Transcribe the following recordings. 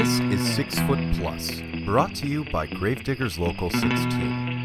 This is Six Foot Plus, brought to you by Gravediggers Local 16.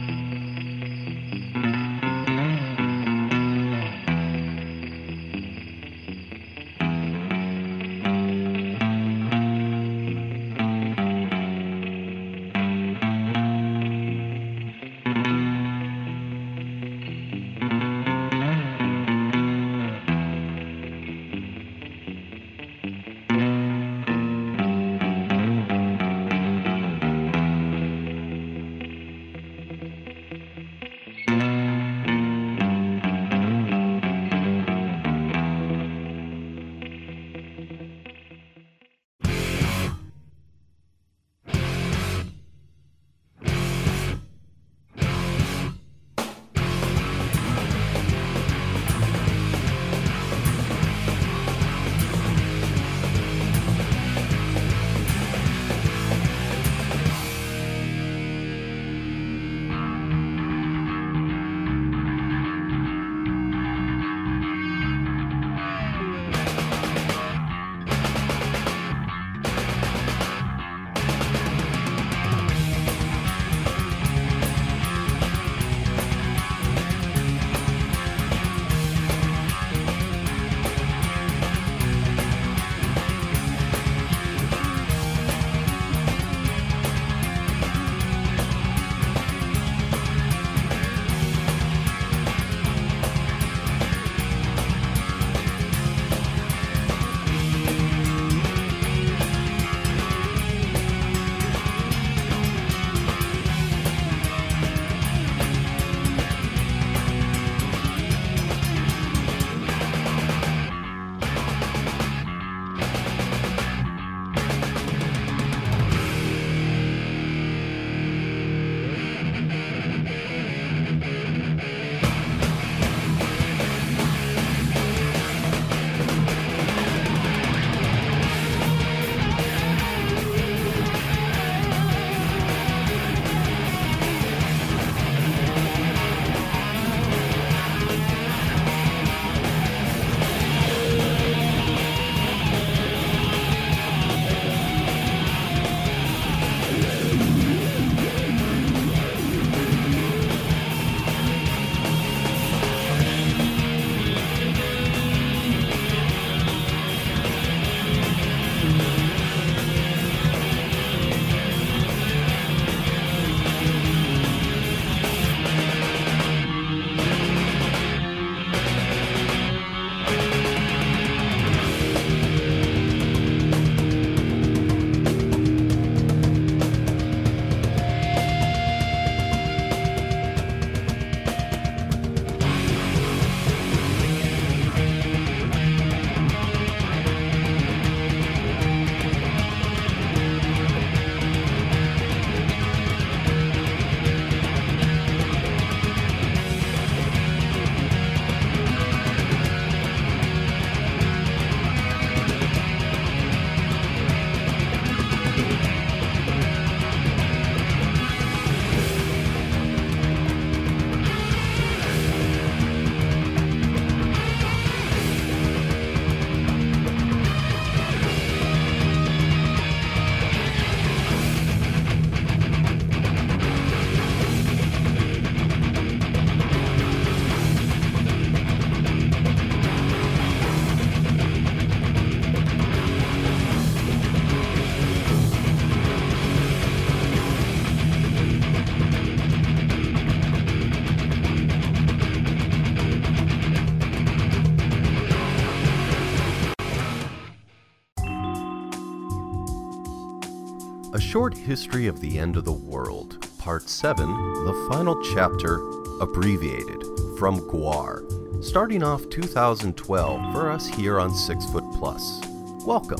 Short History of the End of the World, Part 7, the final chapter, abbreviated, from Gwar, starting off 2012 for us here on Six Foot Plus. Welcome.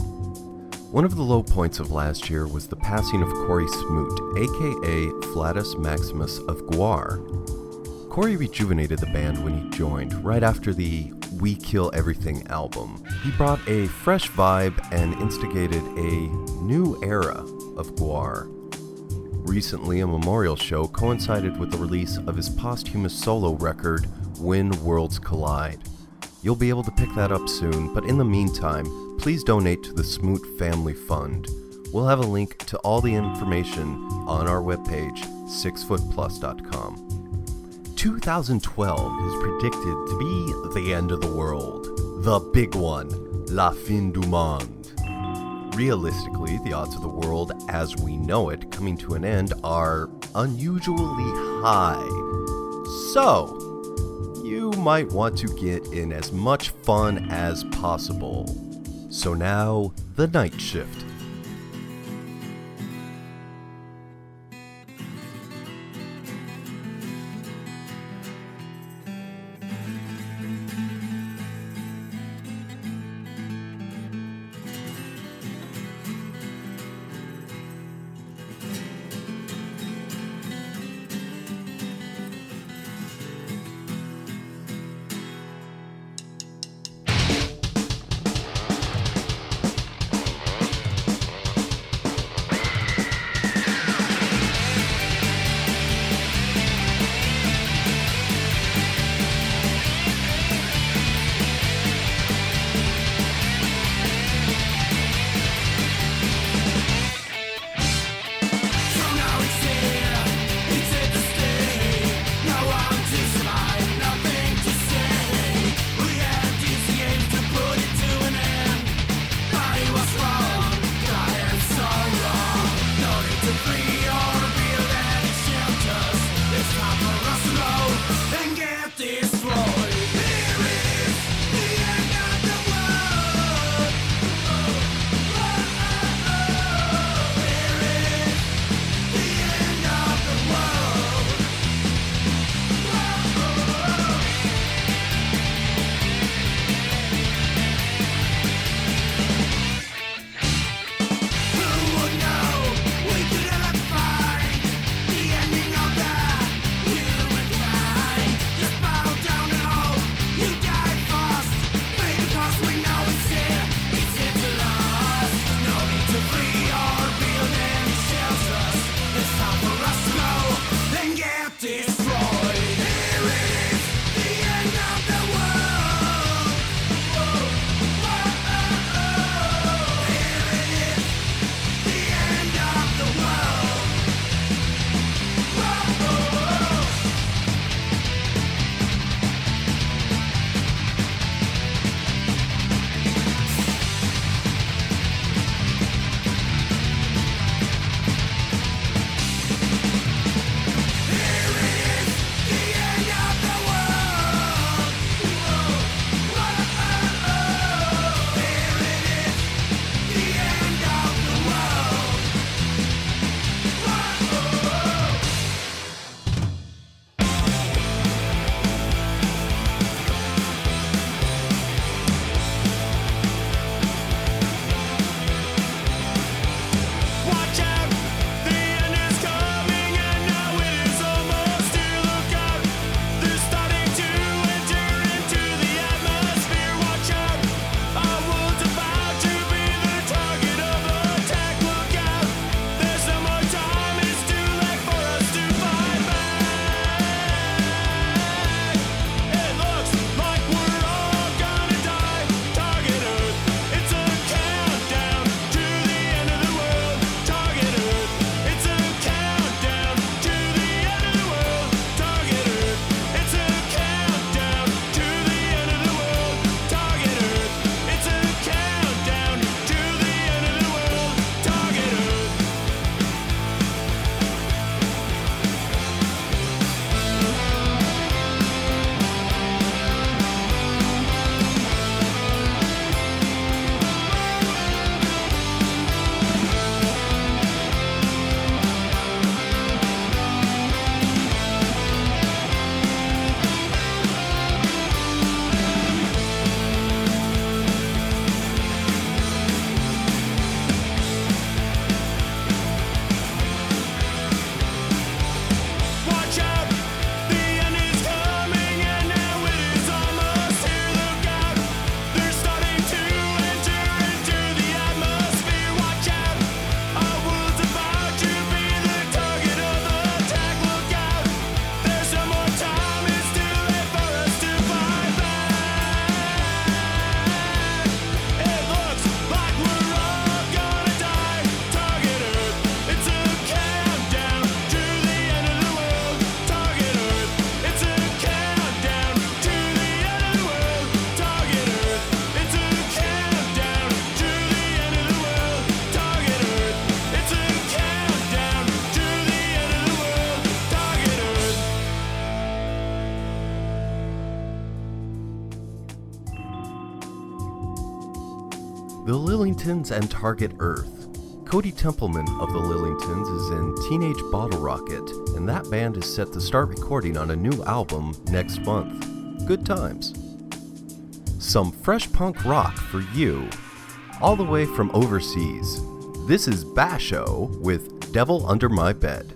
One of the low points of last year was the passing of Corey Smoot, aka Flatus Maximus of Gwar. Corey rejuvenated the band when he joined, right after the We Kill Everything album. He brought a fresh vibe and instigated a new era of Gwar. Recently, a memorial show coincided with the release of his posthumous solo record, When Worlds Collide. You'll be able to pick that up soon, but in the meantime, please donate to the Smoot Family Fund. We'll have a link to all the information on our webpage, sixfootplus.com. 2012 is predicted to be the end of the world. The big one, La fin du monde. Realistically, the odds of the world as we know it coming to an end are unusually high. So, you might want to get in as much fun as possible. So now, the night shift. Lillingtons and Target Earth. Kody Templeman of the Lillingtons is in Teenage Bottlerocket, and that band is set to start recording on a new album next month. Good times. Some fresh punk rock for you, all the way from overseas. This is Basho with Devil Under My Bed.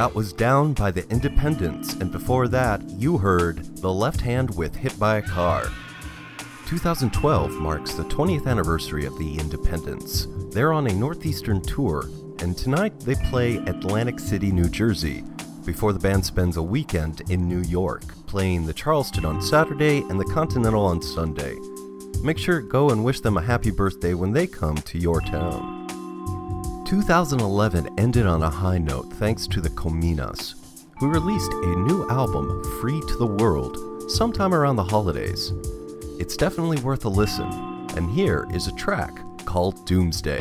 That was Down by the Independents, and before that, you heard The Left Hand with Hit by a Car. 2012 marks the 20th anniversary of the Independents. They're on a Northeastern tour, and tonight they play Atlantic City, New Jersey, before the band spends a weekend in New York, playing the Charleston on Saturday and the Continental on Sunday. Make sure go and wish them a happy birthday when they come to your town. 2011 ended on a high note thanks to the Kominas, who released a new album, Free to the World, sometime around the holidays. It's definitely worth a listen, and here is a track called Doomsday.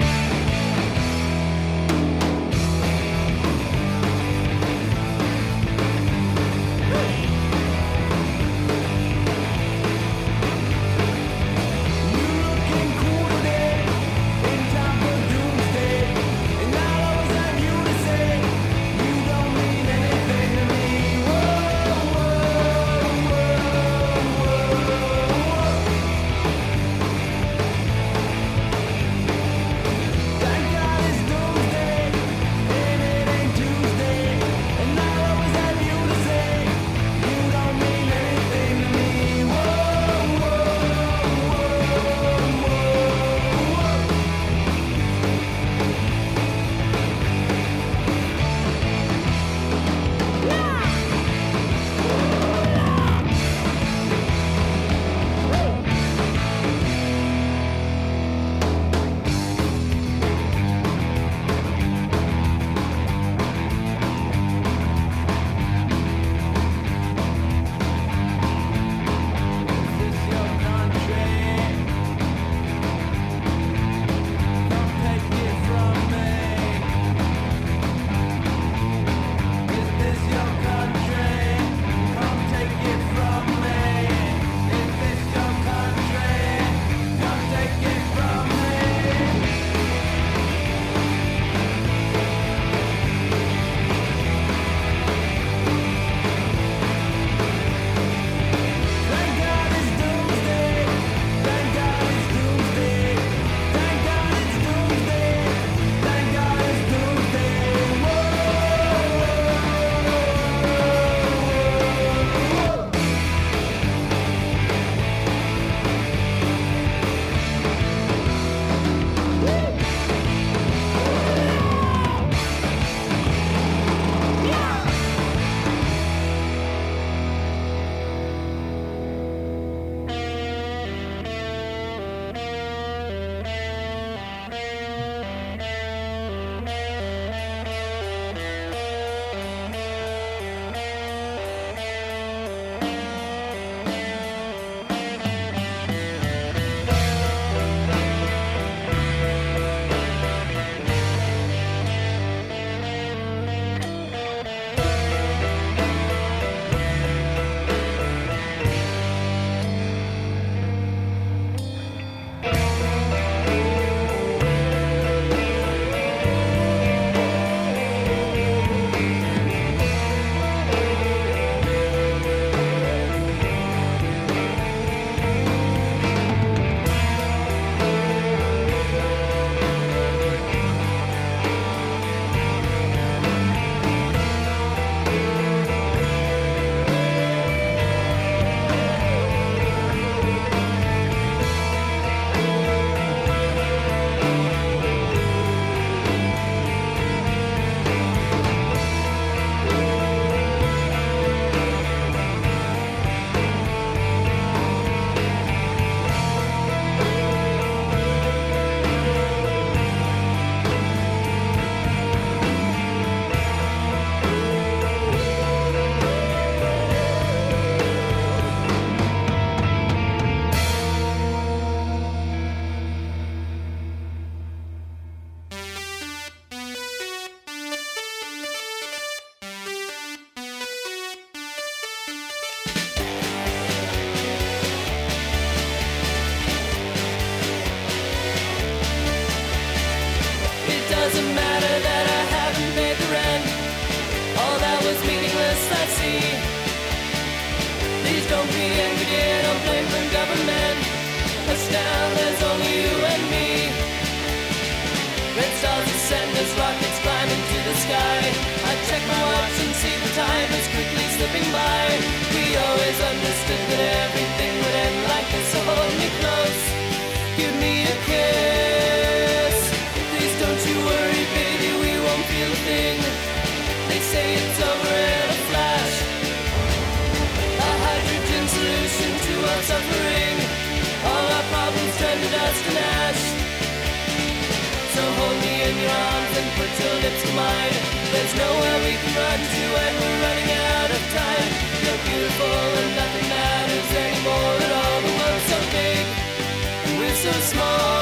Small.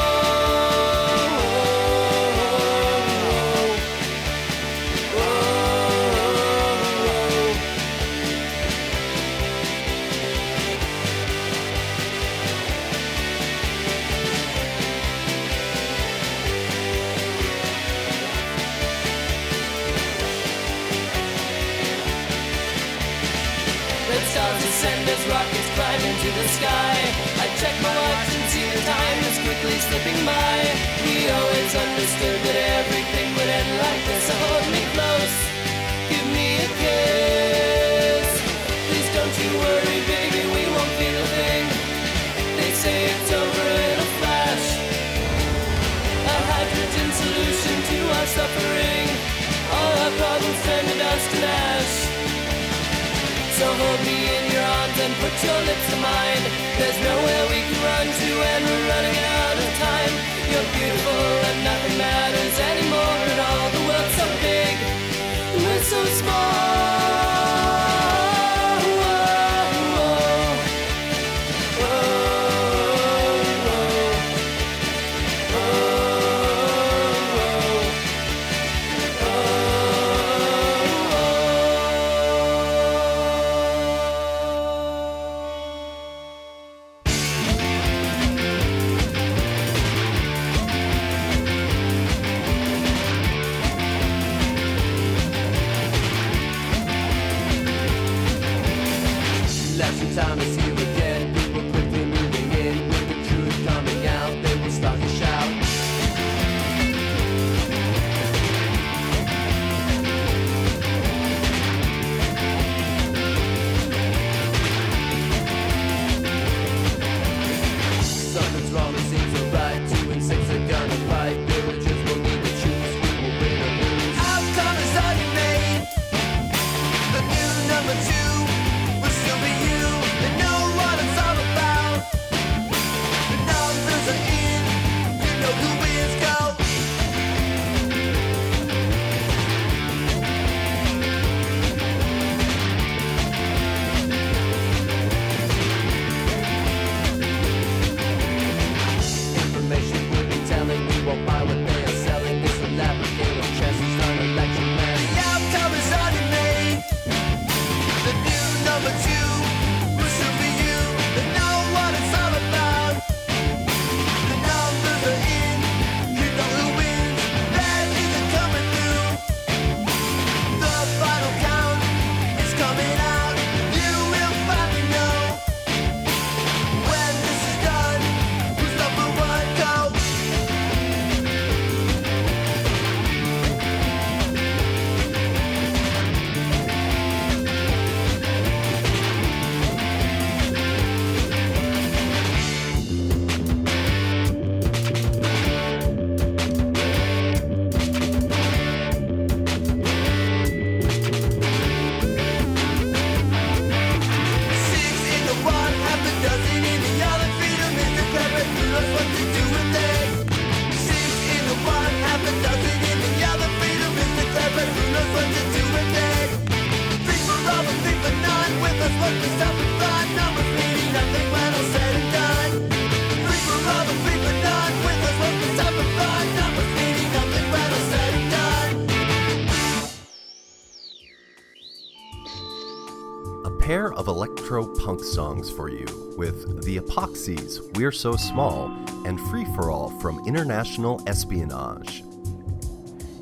Punk songs for you with The Epoxies, We're So Small, and Free for All from International Espionage.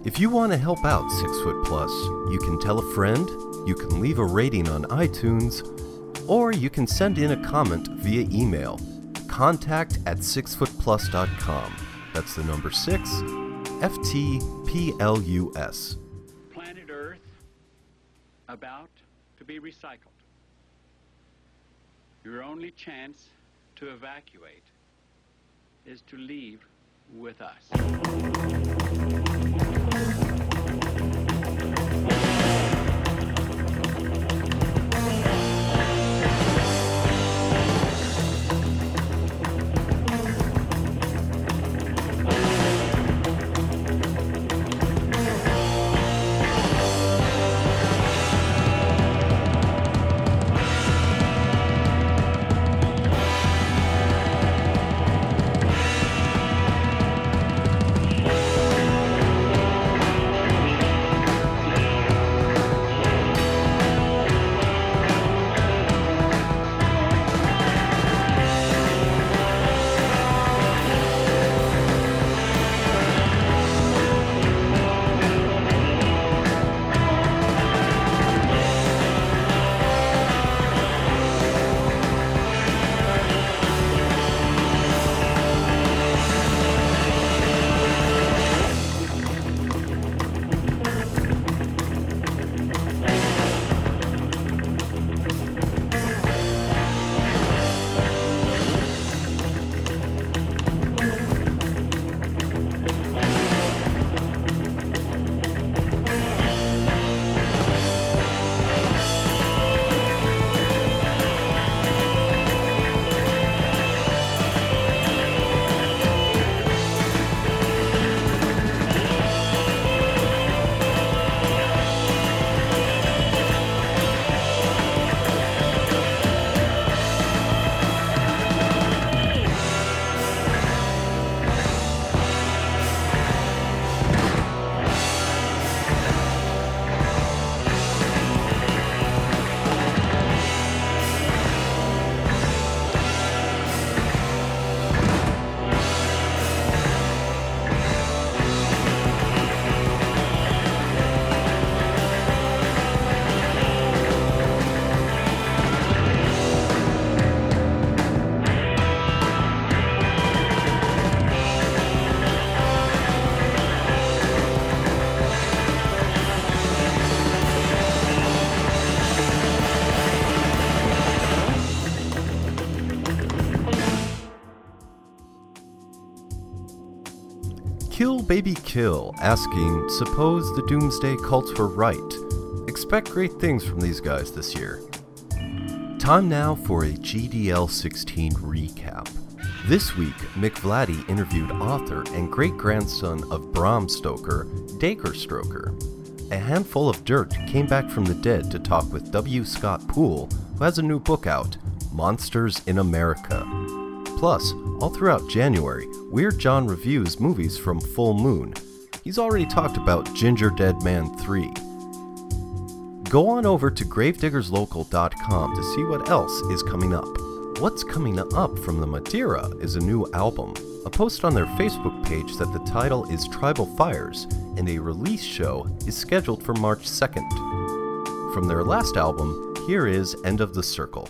If you want to help out Six Foot Plus, you can tell a friend, you can leave a rating on iTunes, or you can send in a comment via email. Contact at sixfootplus.com. That's the number six, F T P L U S. Planet Earth about to be recycled. Your only chance to evacuate is to leave with us. Baby Kill asking, Suppose the Doomsday cults were right. Expect great things from these guys this year. Time now for a GDL 16 recap. This week, Mick Vladdy interviewed author and great grandson of Bram Stoker, Dacre Stoker. A handful of dirt came back from the dead to talk with W. Scott Poole, who has a new book out, Monsters in America. Plus, all throughout January, Weird John reviews movies from Full Moon. He's already talked about Gingerdead Man 3. Go on over to gravediggerslocal.com to see what else is coming up. What's coming up from the Madeira is a new album. A post on their Facebook page that the title is Tribal Fires, and a release show is scheduled for March 2nd. From their last album, here is End of the Circle.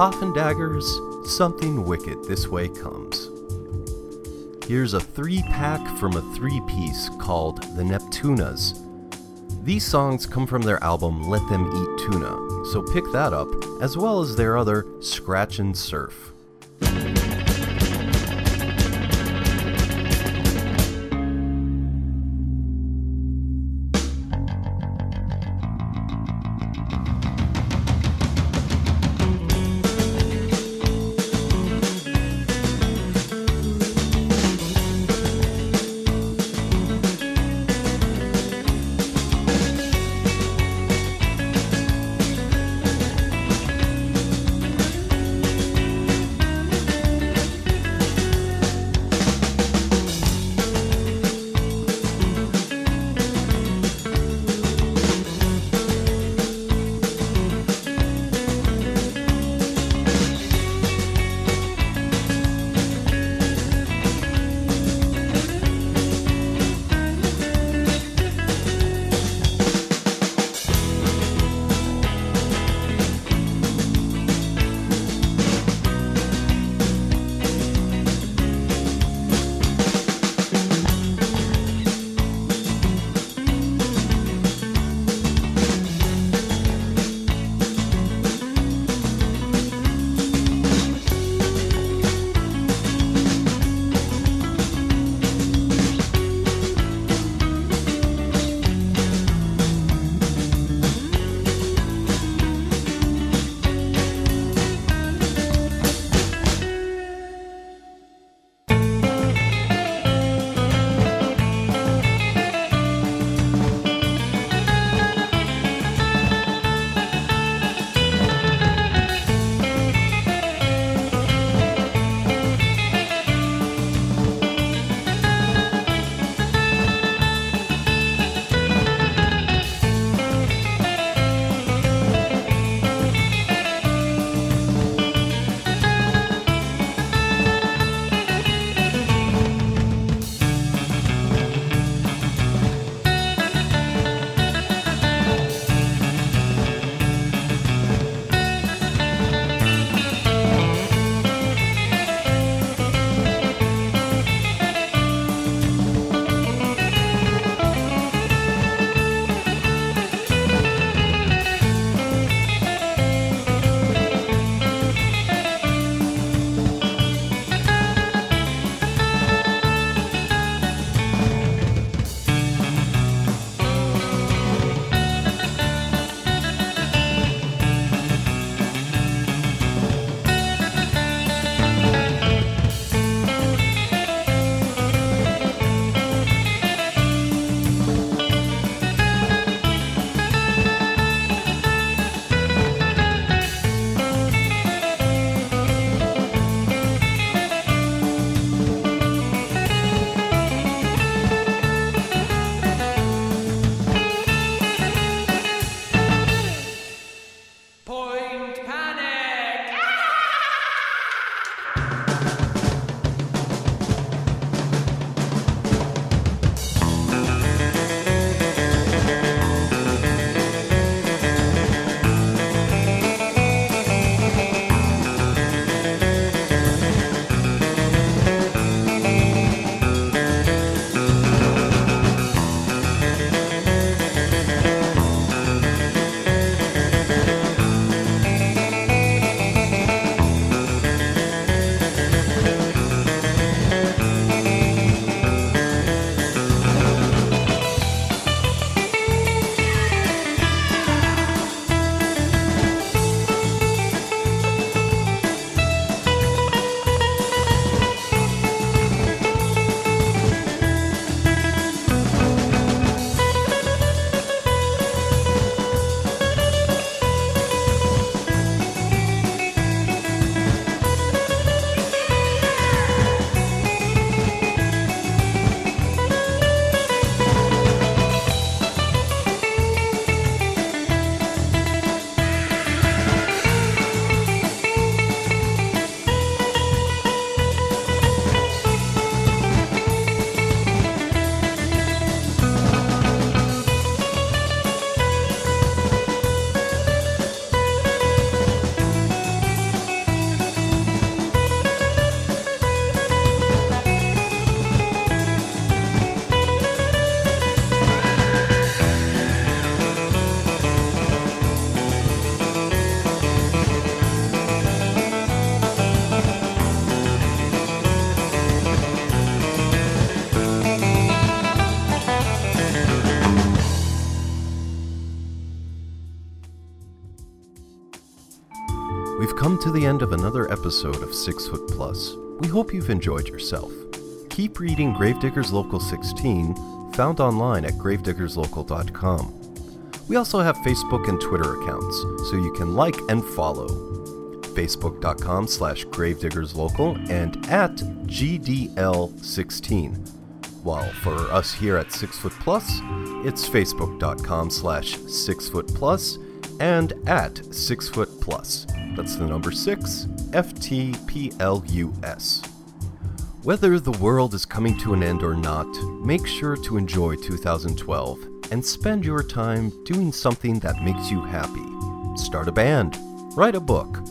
Coffin Daggers, Something Wicked This Way Comes. Here's a three pack from a three piece called The Neptunas. These songs come from their album Let Them Eat Tuna, so pick that up, as well as their other Scratch and Surf. We've come to the end of another episode of Six Foot Plus. We hope you've enjoyed yourself. Keep reading Gravediggers Local 16, found online at gravediggerslocal.com. We also have Facebook and Twitter accounts, so you can like and follow. Facebook.com slash gravediggerslocal and at GDL16. While for us here at Six Foot Plus, it's Facebook.com slash Six Foot Plus and at Six Foot Plus. That's the number six, F T P L U S. Whether the world is coming to an end or not, make sure to enjoy 2012 and spend your time doing something that makes you happy. Start a band, write a book,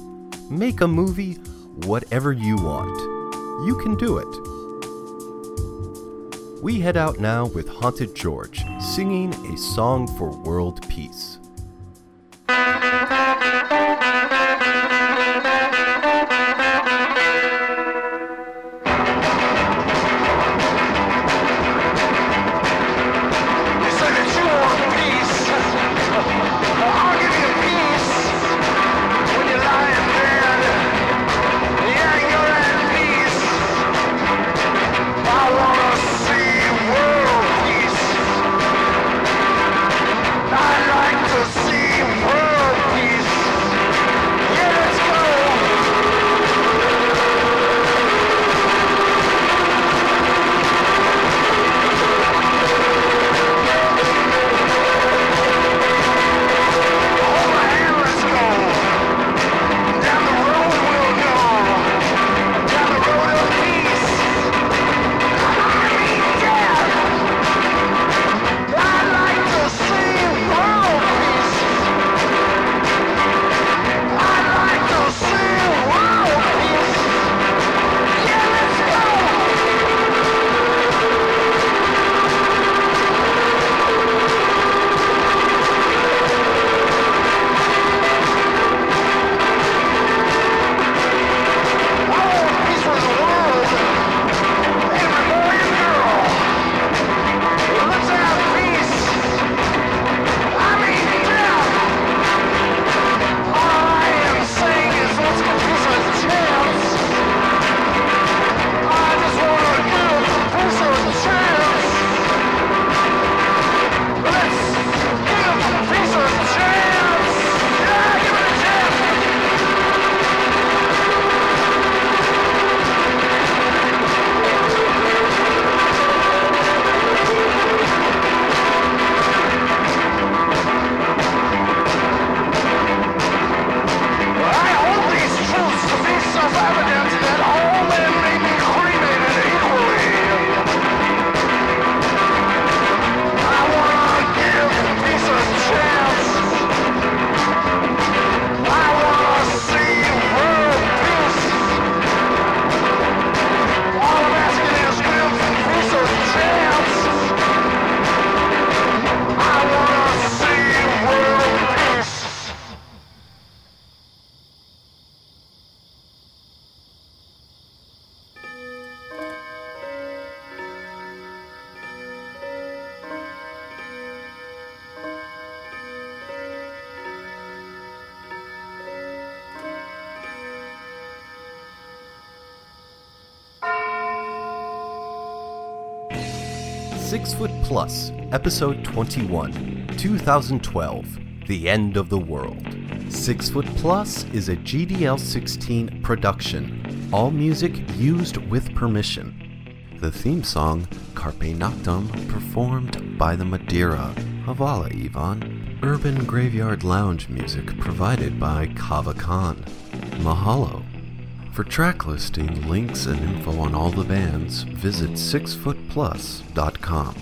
make a movie, whatever you want. You can do it. We head out now with Haunted George singing a song for world peace. Episode 21, 2012 The End of the World. Six Foot Plus is a GDL 16 production, all music used with permission. The theme song, Carpe Noctem, performed by the Madeira. Havala, Ivan. Urban Graveyard Lounge music provided by Kava Kon. Mahalo. For track listing, links, and info on all the bands, visit sixfootplus.com.